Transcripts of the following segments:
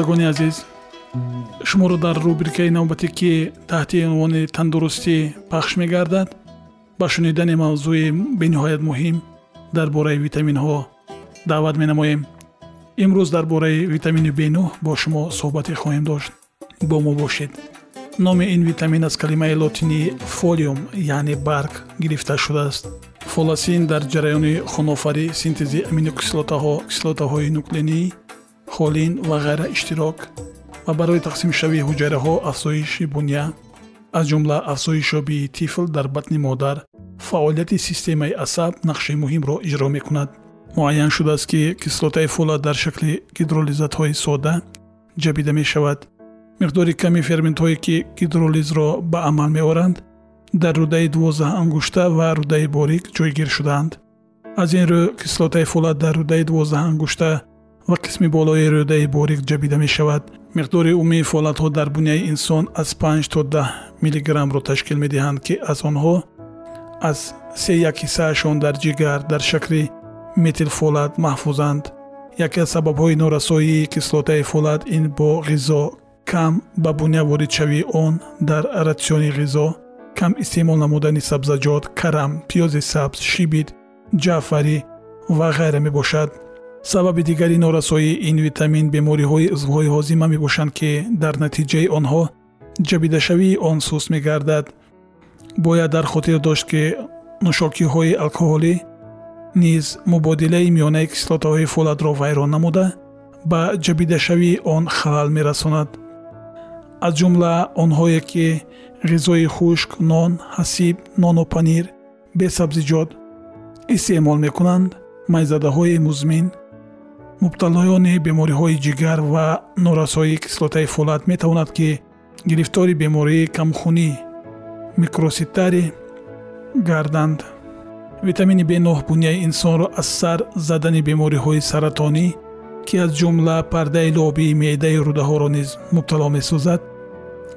шунавандагони азиз шуморо дар рубрикаи навбатӣ ки таҳти унвони тандурустӣ пахш мегардад ба шунидани мавзӯи бениҳоят муҳим дар бораи витаминҳо даъват менамоем. Имрӯз дар бораи витамини б9 бо шумо суҳбате хоҳем дошт. Бо мо бошед. Номи ин витамин аз калимаи лотинии фолиум яъне барг гирифта шудааст. Фоласин дар ҷараёни хунофарӣ синтези аминокислотаҳо кислотаҳои нуклеинӣ холин ва ғайра иштирок ва барои тақсимшавии ҳуҷайраҳо афзоиши буня аз ҷумла афзоишёбии тифл дар батни модар фаъолияти системаи асаб нақши муҳимро иҷро мекунад. муайян шудааст ки кислотаи фолат дар шакли гидролизатҳои сода ҷабида мешавад. миқдори ками ферментҳое ки гидролизро ба амал меоранд дар рӯдаи дувоздаҳ ангушта ва рӯдаи борик ҷойгир шудаанд. аз ин рӯ кислотаи фолат дар рӯдаи дувоздаҳ ангушта ва қисми болои рӯдаи борик ҷабида мешавад. миқдори умумии фолатҳо дар буняи инсон аз 5 то 10 миллиграммро ташкил медиҳанд ки аз онҳо аз се як ҳиссаашон дар ҷигар дар шакли метилфолат маҳфузанд. яке аз сабабҳои норасоии кислотаи фолат ин бо ғизо кам ба буня воридшавии он дар ратсиони ғизо кам истеъмол намудани сабзаҷот карам пиёзи сабз шибит ҷаъфарӣ ва ғайра мебошад сабаби дигари норасоии ин витамин бемориҳои узвҳои ҳозима мебошанд ки дар натиҷаи онҳо ҷабидашавии он суст мегардад. Бояд дар хотир дошт ки нӯшокиҳои алкоҳолӣ низ мубодилаи миёнаи кислотаҳои фолатро вайрон намуда ба ҷабидашавии он халал мерасонад. Аз ҷумла онҳое ки ғизои хушк нон ҳасиб нону панир бесабзиҷот истеъмол мекунанд майзадаҳои музмин мубталоёни бемориҳои ҷигар ва норасоии кислотаи фолат метавонад ки гирифтори бемории камхунӣ микроситари гарданд витамини б9 буняи инсонро аз сар задани бемориҳои саратонӣ ки аз ҷумла пардаи лобии меъдаи рӯдаҳоро низ мубтало месозад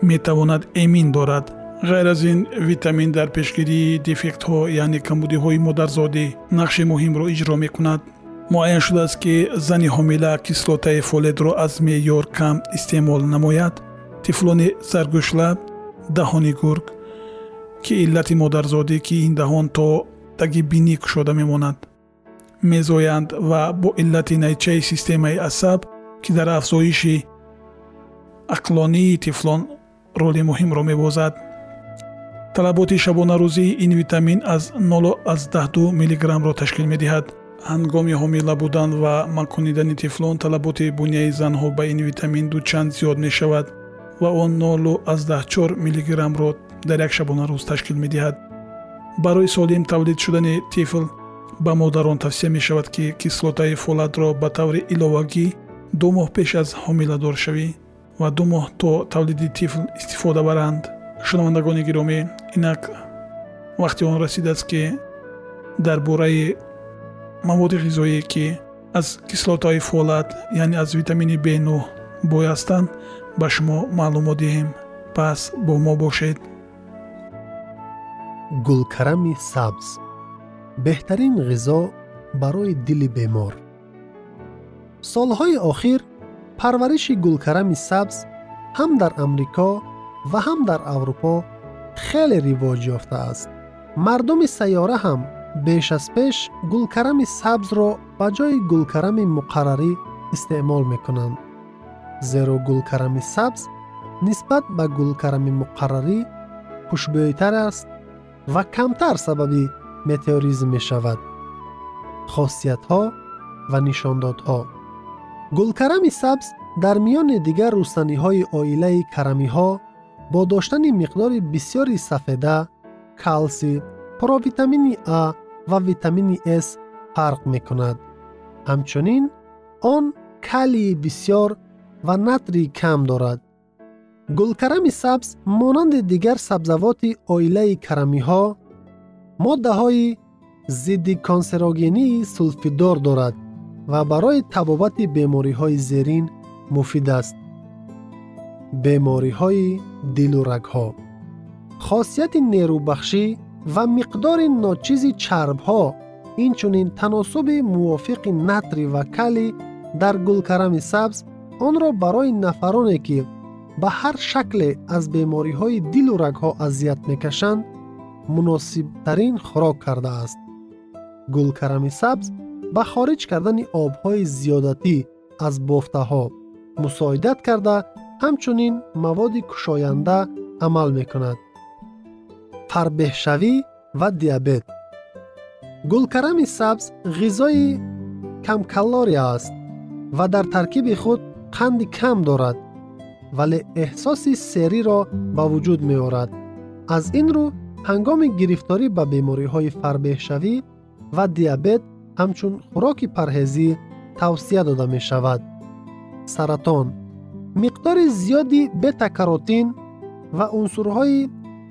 метавонад эмин дорад. Ғайр аз ин витамин дар пешгирии дефектҳо яъне камбудиҳои модарзодӣ нақши муҳимро иҷро мекунад муайян шудааст ки зани ҳомила кислотаи фоледро аз меъёр кам истеъмол намояд. Тифлони заргӯшлаб даҳони гург ки иллати модарзодӣ ки ин даҳон то таги бинӣ кушода мемонад мезоянд ва бо иллати найчаи системаи асаб ки дар афзоиши ақлонии тифлон роли муҳимро мебозад. Талаботи шабонарӯзии ин витамин аз 0 миллиграммро ташкил медиҳад ҳангоми ҳомила будан ва маконидани тифлон талаботи буняи занҳо ба ин витамин дучанд зиёд мешавад ва он 04 миллиграммро дар як шабонарӯз ташкил медиҳад. Барои солим тавлид шудани тифл ба модарон тавсия мешавад ки кислотаи фолатро ба таври иловагӣ ду моҳ пеш аз ҳомиладоршавӣ ва ду моҳ то тавлиди тифл истифода баранд. Шунавандагони гиромӣ инак вақти он расидааст ки дар бораи маводи ғизоие ки аз кислотаи фолат яъне аз витамини б9 боястанд ба шумо маълумот диҳем пас бо мо бошед гулкарами сабз беҳтарин ғизо барои дили бемор солҳои охир парвариши гулкарами сабз ҳам дар амрико ва ҳам дар аврупо хеле ривоҷ ёфтааст мардуми сайёра ҳам беш аз пеш гулкарами сабзро ба ҷои гулкарами муқаррарӣ истеъмол мекунанд зеро гулкарами сабз нисбат ба гулкарами муқаррарӣ хушбӯйтар аст ва камтар сабаби метеоризм мешавад хосиятҳо ва нишондодҳо гулкарами сабз дар миёни дигар рустаниҳои оилаи карамиҳо бо доштани миқдори бисёри сафеда калсӣ провитамини а ва витамини с фарқ мекунад ҳамчунин он калии бисёр ва натрии кам дорад гулкарами сабз монанди дигар сабзавоти оилаи карамиҳо моддаҳои зидди консерогении сулфидор дорад ва барои табобати бемориҳои зерин муфид аст бемориҳои дилу рагҳо хосияти нерӯбахшӣ ва миқдори ночизи чарбҳо инчунин таносуби мувофиқи натри ва калий дар гулкарами сабз онро барои нафароне ки ба ҳар шакле аз бемориҳои дилу рагҳо азият мекашанд муносибтарин хӯрок кардааст. гулкарами сабз ба хориҷ кардани обҳои зиёдатӣ аз бофтаҳо мусоидат карда ҳамчунин маводи кушоянда амал мекунад фарбеҳшавӣ ва диабет гулкарами сабз ғизои камкалория аст ва дар таркиби худ қанди кам дорад вале эҳсоси сериро ба вуҷуд меорад аз ин рӯ ҳангоми гирифторӣ ба бемориҳои фарбеҳшавӣ ва диабет ҳамчун хӯроки парҳезӣ тавсия дода мешавад саратон миқдори зиёди бетакаротин ва унсурҳои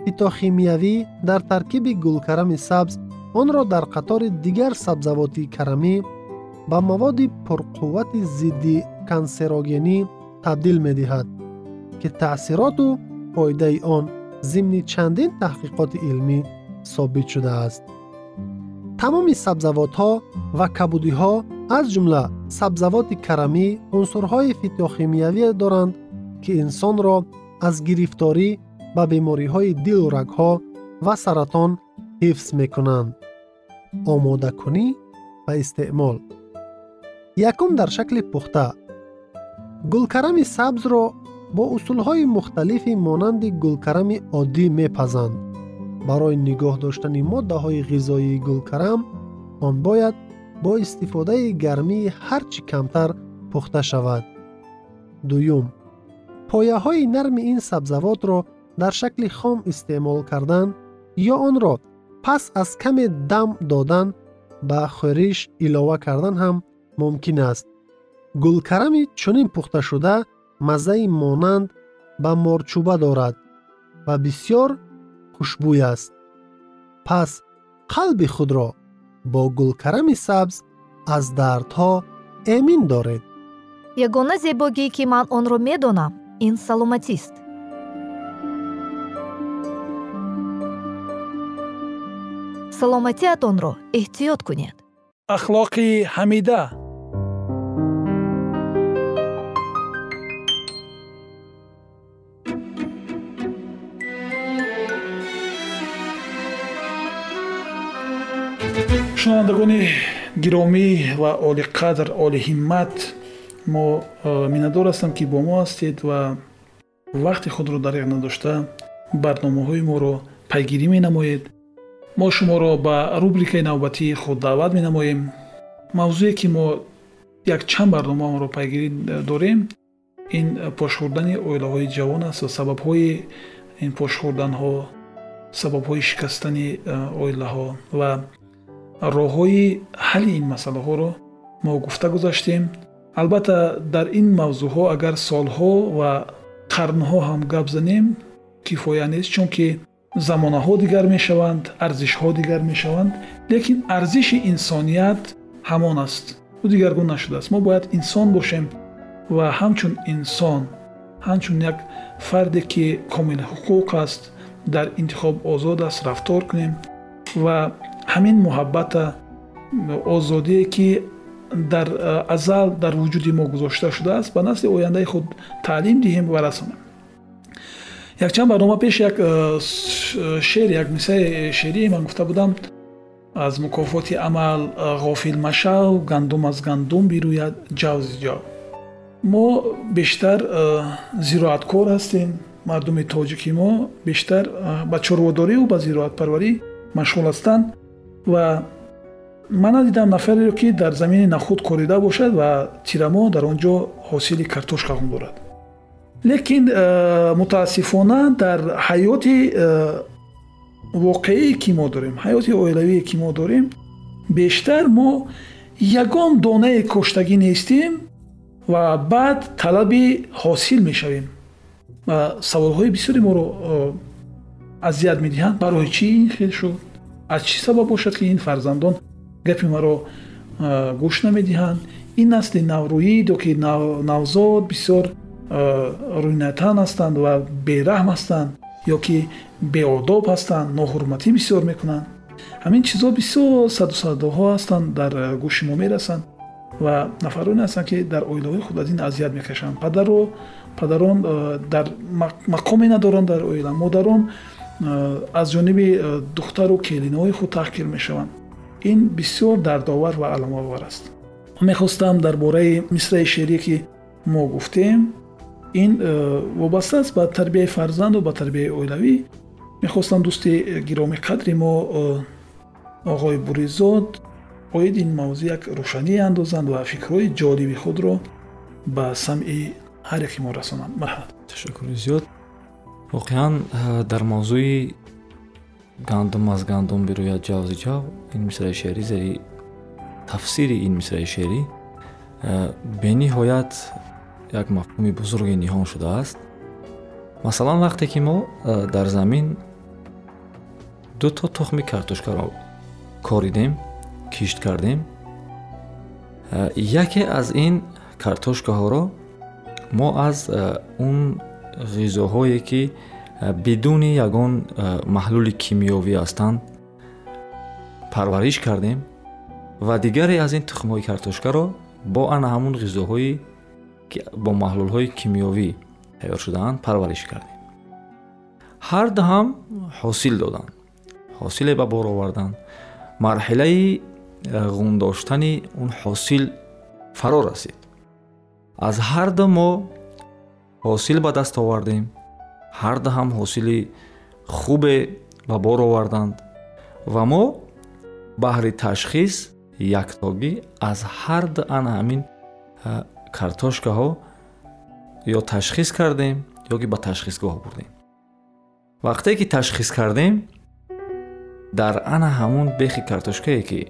фитохимиявӣ дар таркиби гулкарами сабз онро дар қатори дигар сабзавоти карамӣ ба маводи пурқуввати зидди кансерогенӣ табдил медиҳад ки таъсироту фоидаи он зимни чандин таҳқиқоти илмӣ собит шудааст. Тамоми сабзавотҳо ва кабудиҳо аз ҷумла сабзавоти карамӣ унсурҳои фитохимиявие доранд ки инсонро аз гирифторӣ ба бемориҳои дилу рагҳо ва саратон ҳифз мекунанд. омодакунӣ ва истеъмол. якум дар шакли пухта. гулкарами сабзро бо усулҳои мухталифи монанди гулкарами оддӣ мепазанд. барои нигоҳ доштани моддаҳои ғизоии гулкарам он бояд бо истифодаи гармии ҳар чӣ камтар пухта шавад. дуюм. пояҳои нарми ин сабзавотро дар шакли хом истеъмол кардан ё онро пас аз каме дам додан ба хӯриш илова кардан ҳам мумкин аст. Гулкарами чунин пухташуда маззаи монанд ба морчӯба дорад ва бисьёр хушбӯй аст. Пас қалби худро бо гулкарами сабз аз дардҳо эмин доред. Ягона зебогӣ ки ман онро медонам ин саломатист саломатиатонро эҳтиёт кунед. Ахлоқи ҳамида. Шунавандагони гиромӣ ва олиқадр олиҳиммат мо миннатдор ҳастам ки бо мо ҳастед ва вақти худро дариқ надошта барномаҳои моро пайгирӣ менамоед мо шуморо ба рубрикаи навбатии худ даъват менамоем. Мавзӯе ки мо якчанд барномаамро пайгирӣ дорем ин пошхӯрдани оилаҳои ҷавон аст ва сабабҳои ин пошхӯрданҳо сабабҳои шикастани оилаҳо ва роҳҳои ҳалли ин масъалаҳоро мо гуфта гузаштем. Албатта дар ин мавзӯъҳо агар солҳо ва қарнҳо ҳам гап занем кифоя нест чунки замонаҳо дигар мешаванд арзишҳо дигар мешаванд лекин арзиши инсоният ҳамон аст ӯ дигаргун нашудааст мо бояд инсон бошем ва ҳамчун инсон ҳамчун як фарде ки комили ҳуқуқ аст дар интихоб озод аст рафтор кунем ва ҳамин муҳаббата озодие ки дар азал дар вуҷуди мо гузошта шудааст ба насли ояндаи худ таълим диҳем ва расонем якчанд барнома пеш як шер як мисраи шеърие ман гуфта будам аз мукофоти амал ғофил машав гандум аз гандум бирӯяд ҷавзи ҷав мо бештар зироаткор ҳастем. Мардуми тоҷики мо бештар ба чорводорию ба зироатпарварӣ машғул ҳастанд ва ман надидам нафареро ки дар замини нахуд корида бошад ва тирамо дар он ҷо ҳосили картошкаҳон дорад лекин мутаассифона дар ҳаёти воқеие ки мо дорем ҳаёти оилавие ки мо дорем бештар мо ягон донае коштагӣ нестем ва баъд талаби ҳосил мешавем. Ва саволҳои бисёре моро азият медиҳанд. Барои чӣ ин хел шуд? Аз чӣ сабаб бошад ки ин фарзандон гапи маро гӯш намедиҳанд? Ин насли наврӯидо ки навзод бисёр рӯйнатан ҳастанд ва бераҳм ҳастанд ё ки беодоб ҳастанд ноҳурматӣ бисёр мекунанд ҳамин чизҳо бисёр саду садоҳо ҳастанд дар гӯши мо мерасанд ва нафароне ҳастанд ки дар оилаҳои худ аз ин азият мекашанд падаро падарон дар мақоме надоранд дар оила модарон аз ҷониби духтару келинаҳои худ таҳқир мешаванд ин бисёр дардовар ва аламовар аст мехостам дар бораи мисраи шеърие ки мо гуфтем ин вобаста аст ба тарбияи фарзанду ба тарбияи оилавӣ. Мехостам дӯсти гиромӣ қадри мо оғои буризод оид ин мавзӯъ як рӯшание андозанд ва фикрҳои ҷолиби худро ба самъи ҳар яке мо расонанд. Марҳамат. Ташаккури зиёд. Воқеан дар мавзӯи гандум аз гандум бирӯяд ҷавзи ҷав ин мисраи шеърӣ зери тафсири ин мисраи шеърӣ бениҳоят як мафҳуми бузурге ниҳон шудааст? Масалан вақте ки мо дар замин ду то тухми картошкаро коридем кишт кардем яке аз ин картошкаҳоро мо аз он ғизоҳое ки бидуни ягон маҳлули кимиёвӣ ҳастанд парвариш кардем ва дигаре аз ин тухмҳои картошкаро бо ана ҳамун ғизоҳои бо маҳлулҳои кимиёвӣ тайёр шудаанд парвариш кардем. ҳарду ҳам ҳосил доданд ҳосиле ба бор оварданд марҳилаи э, ғундоштани он ҳосил фаро расид. аз ҳарду мо ҳосил ба даст овардем. ҳарду ҳам ҳосили хубе ба бор оварданд. ва мо баҳри ташхис яктогӣ аз ҳарду ана ҳамин э, картошкаҳо ё ташхис кардем ё ки ба ташхисгоҳ бурдем. Вақте ки ташхис кардем дар ана ҳамун бехи картошкае ки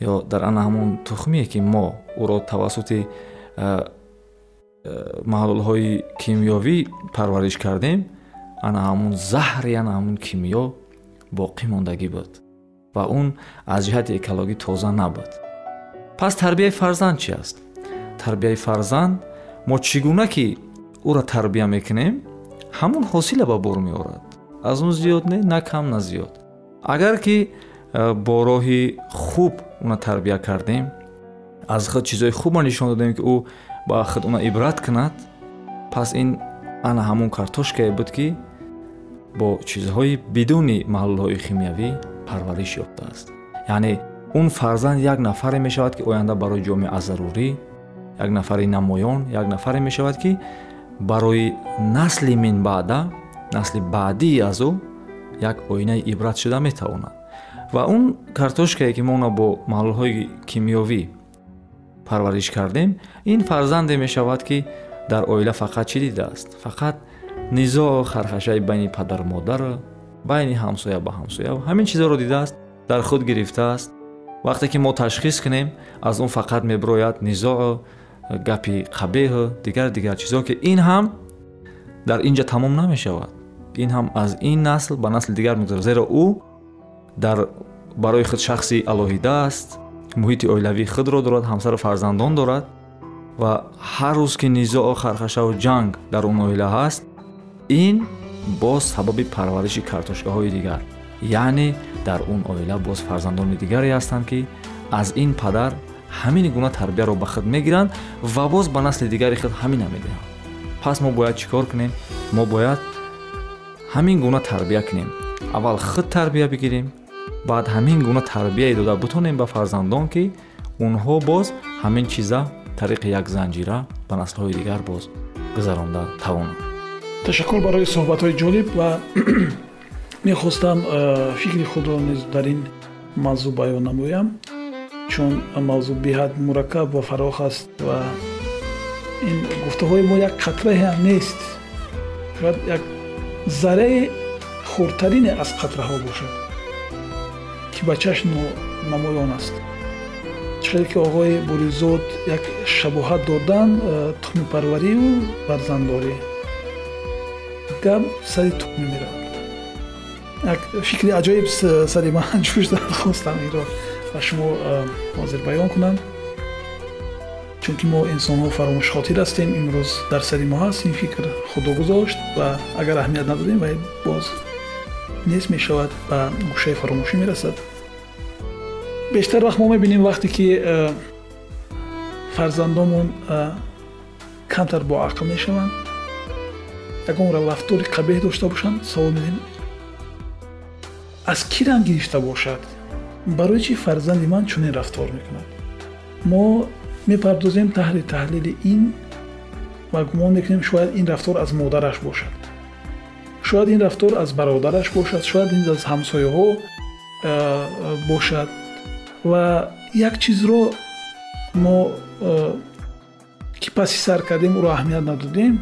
ё дар ана ҳамун тухмие ки мо ӯро тавассути маҳлулҳои кимиёвӣ парвариш кардем ана ҳамун заҳри ана ҳамун кимиё боқӣ мондагӣ буд ва он аз ҷиҳати экологӣ тоза набуд. Пас тарбияи фарзанд чи аст тарбияи фарзанд мо чӣ гуна ки ӯро тарбия мекунем ҳамон ҳосиле ба бор меорад. аз он зиёд не на кам на зиёд. агар ки э, бо роҳи хуб уна тарбия кардем аз худ чизҳои хубро нишон додем ки ӯ ба худ уна ибрат кунад пас ин ана ҳамон картошкае буд ки бо чизҳои бидуни маҳлулҳои химиявӣ парвариш ёфтааст. яъне он фарзанд як нафаре мешавад ки оянда барои ҷомеа зарурӣ як нафари намоён як нафаре мешавад ки барои насли минбаъда насли баъдии аз ӯ як оинаи ибрат шуда метавонад. Ва он картошкае ки мо бо маҳлулҳои кимиёвӣ парвариш кардем ин фарзанде мешавад ки дар оила фақат чӣ дидааст? Фақат низоъу хархашаи байни падару модару байни ҳамсоя ба ҳамсоя. Ҳамин чизҳоро дидааст дар худ гирифтааст. Вақте ки мо ташхис кунем аз он фақат мебирояд низоъу гапи қабеҳу дигар дигар чизҳо ки ин ҳам дар ин ҷо тамом намешавад ин ҳам аз ин насл ба насли дигар мегузарад зеро ӯ дар барои худ шахси алоҳида аст муҳити оилавии худро дорад ҳамсару фарзандон дорад ва ҳар рӯз ки низоъу хархашаву ҷанг дар он оила ҳаст ин боз сабаби парвариши картошкаҳои дигар яъне дар он оила боз фарзандони дигаре ҳастанд ки аз ин падар ҳамин гуна тарбияро ба худ мегиранд ва боз ба насли дигари худ ҳамина медиҳанд пас мо бояд чӣ кор кунем? Мо бояд ҳамин гуна тарбия кунем. Аввал худ тарбия бигирем баъд ҳамин гуна тарбияе дода бутонем ба фарзандон ки онҳо боз ҳамин чиза тариқи як занҷира ба наслҳои дигар боз гузаронда тавонанд. Ташаккур барои суҳбатҳои ҷолиб ва мехостам э, фикри худро низ дар ин мавзӯъ баён намоям чун мавзӯъ беҳад мураккаб ва фароғ аст ва ин гуфтаҳои мо як қатрае ҳам нест. Шояд як зарраи хурдтарине аз қатраҳо бошад ки ба чашм намоён аст. Чӣ қадр ки оғои буризод як шабоҳат доданд э, тухмипарварию фарзанддорӣ гап сари тук мемирад. Як фикри аҷоиб сари ман ҷӯш зад хостам инро ба шумо ҳозир баён кунам чунки мо инсонҳо фаромӯшхотир ҳастем имрӯз дар сари мо ҳаст ин фикр худо гузошт ва агар аҳамият надодем вай боз нест мешавад ба гӯшаи фаромӯшӣ мерасад. Бештар вақт мо мебинем вақте ки фарзандонмон камтар боақл мешаванд. Ягон рафтори қабеҳ дошта бошанд савол медем аз кӣ ранг гирифта бошад барои чӣ фарзанди ман чунин рафтор мекунад мо мепардозем таҳли таҳлили ин ва гумон мекунем шояд ин рафтор аз модараш бошад шояд ин рафтор аз бародараш бошад шояд ин аз ҳамсояҳо бошад ва як чизро мо ки паси сар кардем ӯро аҳамият надодем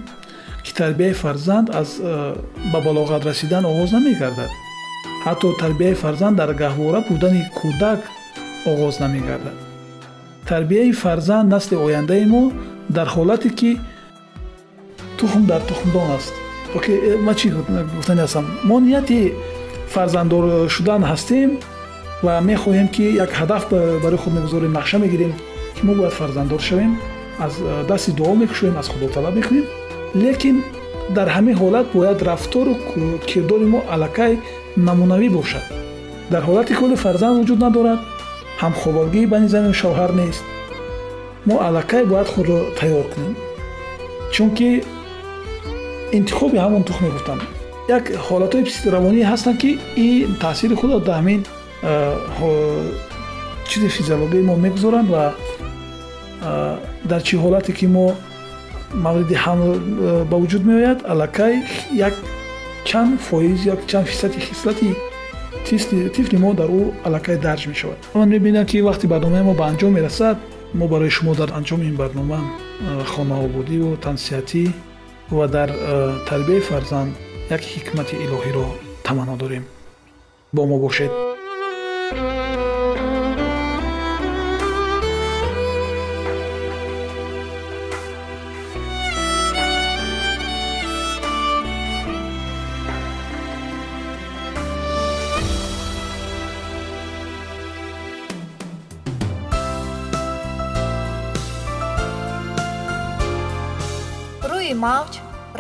ки тарбияи фарзанд аз э, ба балоғат расидан оғоз намегардад ҳатто тарбияи фарзанд дар гаҳвора будани кӯдак оғоз намегардад. Тарбияи фарзанд насли ояндаи мо дар ҳолате ки тухм дар тухмдон аст. Э, ма чӣ гуфтани ҳастам. Мо нияти фарзанддор шудан ҳастем ва мехоҳем ки як ҳадаф барои худ мегузорем нақша мегирем ки мо бояд фарзанддор шавем аз э, дасти дуо мекушоем аз худо талаб мекунем лекин дар ҳамин ҳолат бояд рафтору кирдори мо аллакай намунавӣ бошад дар ҳолате ки оли фарзанд вуҷуд надорад ҳамхобагӣ байни зану шавҳар нест мо аллакай бояд худро тайёр кунем чунки интихоби ҳамон тухме гуфтам як ҳолатҳои психиравонӣ ҳастанд ки ин таъсири худро дар ҳамин чизи физиологияи мо мегузоранд ва дар чӣ ҳолате ки мо мавриди ҳамл э, ба вуҷуд меояд аллакай як чанд фоиз як чанд фисади хислати тифли мо дар ӯ аллакай дарҷ мешавад ман мебинам ки вақти барномаи мо ба анҷом мерасад мо барои шумо дар анҷоми ин барнома э, хонаобудиву тансиҳатӣ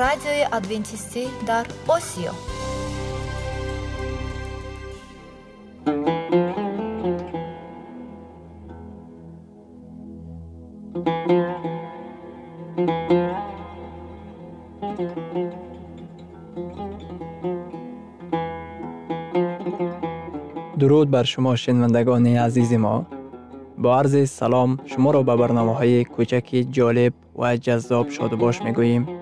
ва дар э, тарбияи фарзанд як ҳикмати илоҳиро таманно дорем бо мо бошед мавҷ радиои адвентистӣ дар осиё дуруд бар шумо шинавандагони азизи мо бо арзи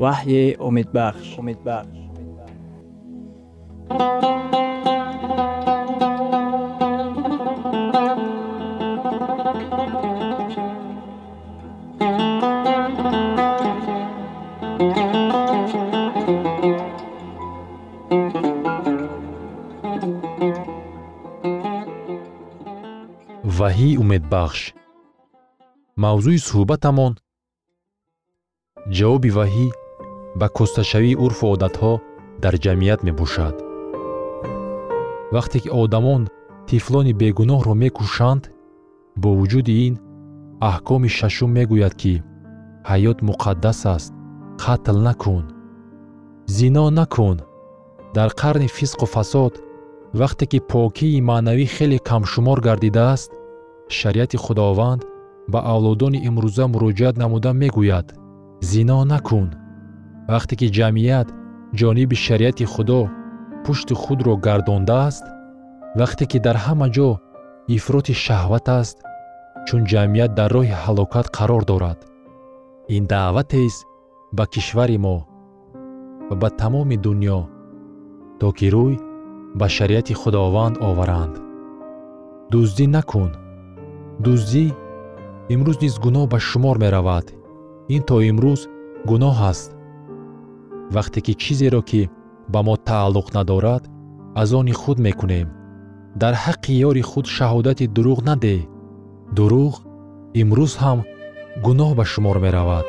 وحی امید بخش. امیدبخش امیدبخش وحی موضوع صحبت суҳбатамон ҷавоби ваҳӣ ба кӯсташавии урфу одатҳо дар ҷамъият мебошад. Вақте ки одамон тифлони бегуноҳро мекушанд бо вуҷуди ин аҳкоми шашум мегӯяд ки ҳаёт муқаддас аст қатл накун. Зино накун. Дар қарни фисқу фасод вақте ки покии маънавӣ хеле камшумор гардидааст шариати худованд ба авлодони имрӯза муроҷиат намуда мегӯяд. Зино накун вақте ки ҷамъият ҷониби шариати худо пушти худро гардондааст вақте ки дар ҳама ҷо ифроти шаҳват аст чун ҷамъият дар роҳи ҳалокат қарор дорад. Ин даъватест ба кишвари мо ва ба тамоми дуньё то ки рӯй ба шариати худованд оваранд. Дуздӣ накун. Дуздӣ имрӯз низ гуноҳ ба шумор меравад. Ин то имрӯз гуноҳ аст вақте ки чизеро ки ба мо тааллуқ надорад аз они худ мекунем. Дар ҳаққи ёри худ шаҳодати дурӯғ надеҳ дурӯғ имрӯз ҳам гуноҳ ба шумор меравад.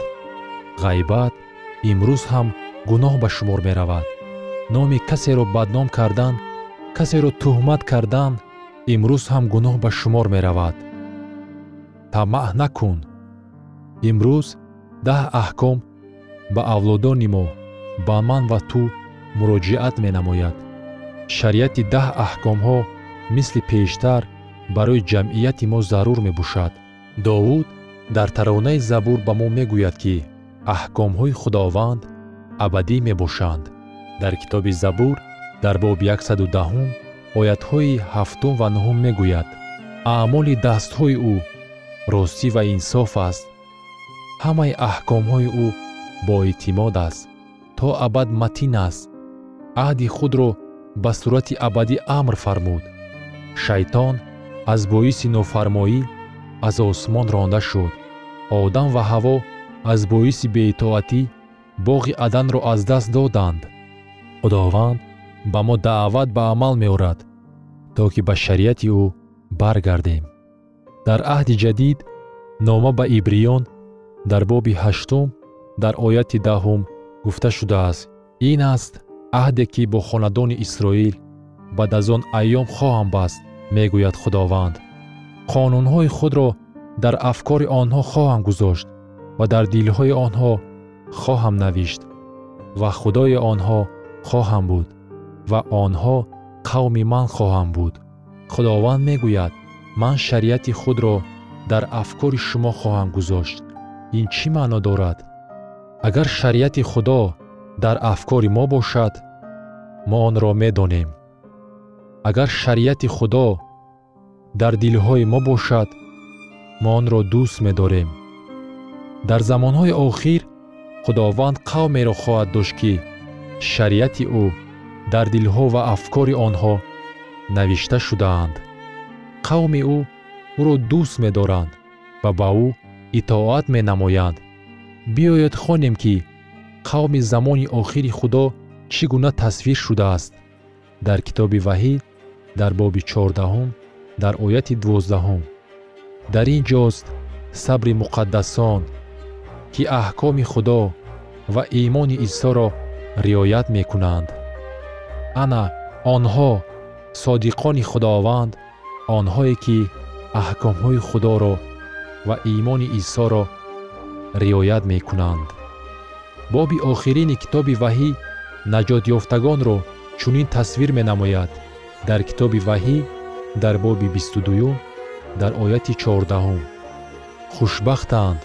Ғайбат имрӯз ҳам гуноҳ ба шумор меравад. Номи касеро бадном кардан касеро тӯҳмат кардан имрӯз ҳам гуноҳ ба шумор меравад. Тамаъ накун. Имрӯз даҳ аҳком ба авлодони мо ба ман ва ту муроҷиат менамояд. Шариати даҳ аҳкомҳо мисли пештар барои ҷамъияти мо зарур мебошад. Довуд дар таронаи забур ба мо мегӯяд ки аҳкомҳои худованд абадӣ мебошанд. Дар китоби забур дар боби 110 оятҳои ҳафтум ва нуҳум мегӯяд. Аъмоли дастҳои ӯ ростӣ ва инсоф аст. Ҳамаи аҳкомҳои ӯ боэътимод аст то абад матин аст. Аҳди худро ба сурати абадӣ амр фармуд. Шайтон аз боиси нофармоӣ аз осмон ронда шуд. Одам ва ҳаво аз боиси беитоатӣ боғи аданро аз даст доданд. Худованд ба мо даъват ба амал меорад то ки ба шариати ӯ баргардем. Дар аҳди ҷадид нома ба ибриён дар боби ҳаштум дар ояти даҳум гуфта шудааст ин аст аҳде ки бо хонадони исроил баъд аз он айём хоҳам баст мегӯяд худованд қонунҳои худро дар афкори онҳо хоҳам гузошт ва дар дилҳои онҳо хоҳам навишт ва худои онҳо хоҳам буд ва онҳо қавми ман хоҳанд буд худованд мегӯяд ман шариати худро дар афкори шумо хоҳам гузошт ин чӣ маъно дорад агар шариати худо дар афкори мо бошад мо онро медонем. Агар шариати худо дар дилҳои мо бошад мо онро дӯст медорем. Дар замонҳои охир худованд қавмеро хоҳад дошт ки шариати ӯ дар дилҳо ва афкори онҳо навишта шудаанд. Қавми ӯ ӯро дӯст медоранд ва ба ӯ итоат менамоянд биёед хонем ки қавми замони охири худо чӣ гуна тасвир шудааст. Дар китоби ваҳӣ дар боби чордаҳум дар ояти дувоздаҳум дар ин ҷост сабри муқаддасон ки аҳкоми худо ва имони исоро риоят мекунанд. Ана онҳо содиқони худованд онҳое ки аҳкомҳои худоро ва имони исоро риоят мекунанд. Боби охирини китоби ваҳӣ наҷотёфтагонро чунин тасвир менамояд. Дар китоби ваҳӣ дар боби бисту дуюм дар ояти чордаҳум. Хушбахтанд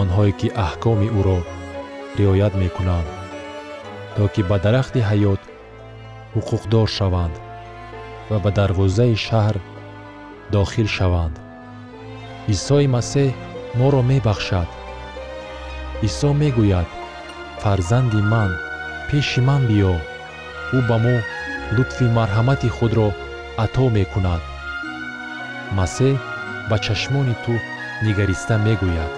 онҳое ки аҳкоми ӯро риоят мекунанд то ки ба дарахти ҳаёт ҳуқуқдор шаванд ва ба дарвозаи шаҳр дохил шаванд. Исои масеҳ моро мебахшад исо мегӯяд фарзанди ман пеши ман биё ӯ ба мо лутфи марҳамати худро ато мекунад масеҳ ба чашмони ту нигариста мегӯяд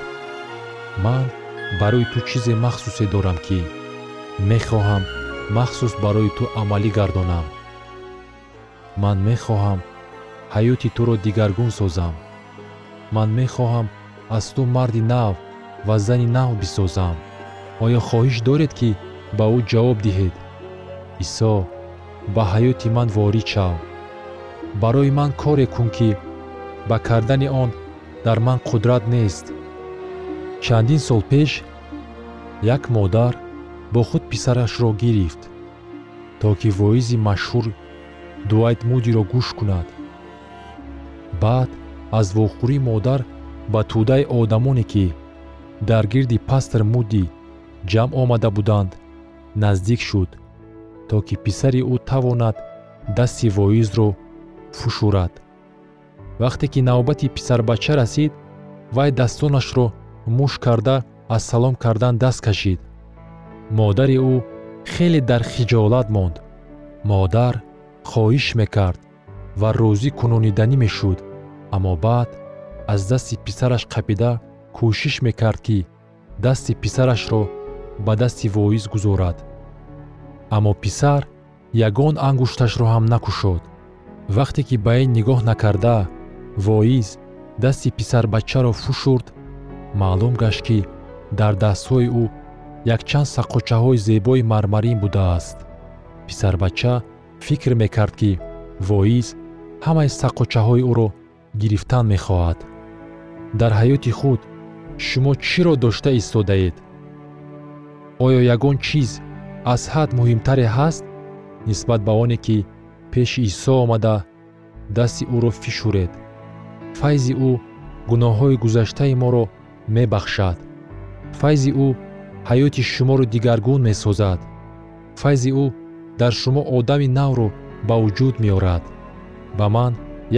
ман барои ту чизе махсусе дорам ки мехоҳам махсус барои ту амалӣ гардонам. Ман мехоҳам ҳаёти туро дигаргун созам. Ман мехоҳам аз ту марди нав ва зани нав бисозам. Оё хоҳиш доред ки ба ӯ ҷавоб диҳед. Исо ба ҳаёти ман ворид шав барои ман коре кун ки ба кардани он дар ман қудрат нест. Чандин сол пеш як модар бо худ писарашро гирифт то ки воизи машҳур дуайт мудиро гӯш кунад. Баъд аз вохӯрии модар ба тӯдаи одамоне ки дар гирди пастр муди ҷамъ омада буданд наздик шуд то ки писари ӯ тавонад дасти воизро фушурад. Вақте ки навбати писарбача расид вай дастонашро муш карда аз салом кардан даст кашид. Модари ӯ хеле дар хиҷолат монд. Модар хоҳиш мекард ва розӣ кунониданӣ мешуд. Аммо баъд аз дасти писараш қапида кӯшиш мекард ки дасти писарашро ба дасти воиз гузорад. Аммо писар ягон ангушташро ҳам накушод. Вақте ки ба ин нигоҳ накарда воиз дасти писарбачаро фушурд маълум гашт ки дар дастҳои ӯ якчанд саққочаҳои зебои мармарин будааст. Писарбача фикр мекард ки воиз ҳамаи саққочаҳои ӯро гирифтан мехоҳад. Дар ҳаёти худ шумо чиро дошта истодаед? Оё ягон чиз аз ҳад муҳимтаре ҳаст нисбат ба оне ки пеши исо омада дасти ӯро фишуред. Файзи ӯ гуноҳҳои гузаштаи моро мебахшад. Файзи ӯ ҳаёти шуморо дигаргун месозад. Файзи ӯ дар шумо одами навро ба вуҷуд меорад. Ба ман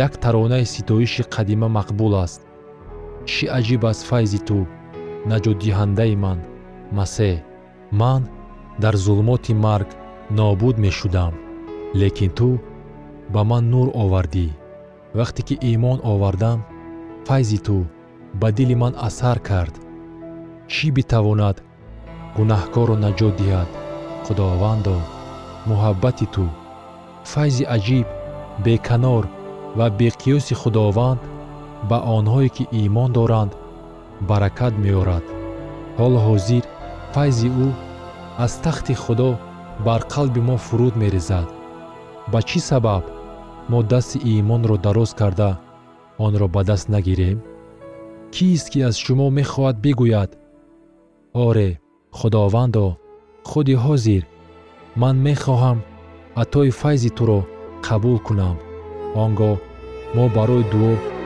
як таронаи ситоиши қадима мақбул аст чӣ аҷиб аст файзи ту наҷотдиҳандаи ман? Масеҳ ман дар зулмоти марг нобуд мешудам лекин ту ба ман нур овардӣ. Вақте ки имон овардам файзи ту ба дили ман асар кард. Чӣ битавонад гунаҳкорро наҷот диҳад? Худовандо муҳаббати ту. Файзи аҷиб беканор ва беқиёси худованд ба онҳое ки имон доранд баракат меорад. Ҳоло ҳозир файзи ӯ аз тахти худо бар қалби мо фуруд мерезад. Ба чӣ сабаб мо дасти имонро дароз карда онро ба даст нагирем? Кист ки аз шумо мехоҳад бигӯяд? Оре худовандо худи ҳозир ман мехоҳам атои файзи туро қабул кунам. Он гоҳ мо барои дуо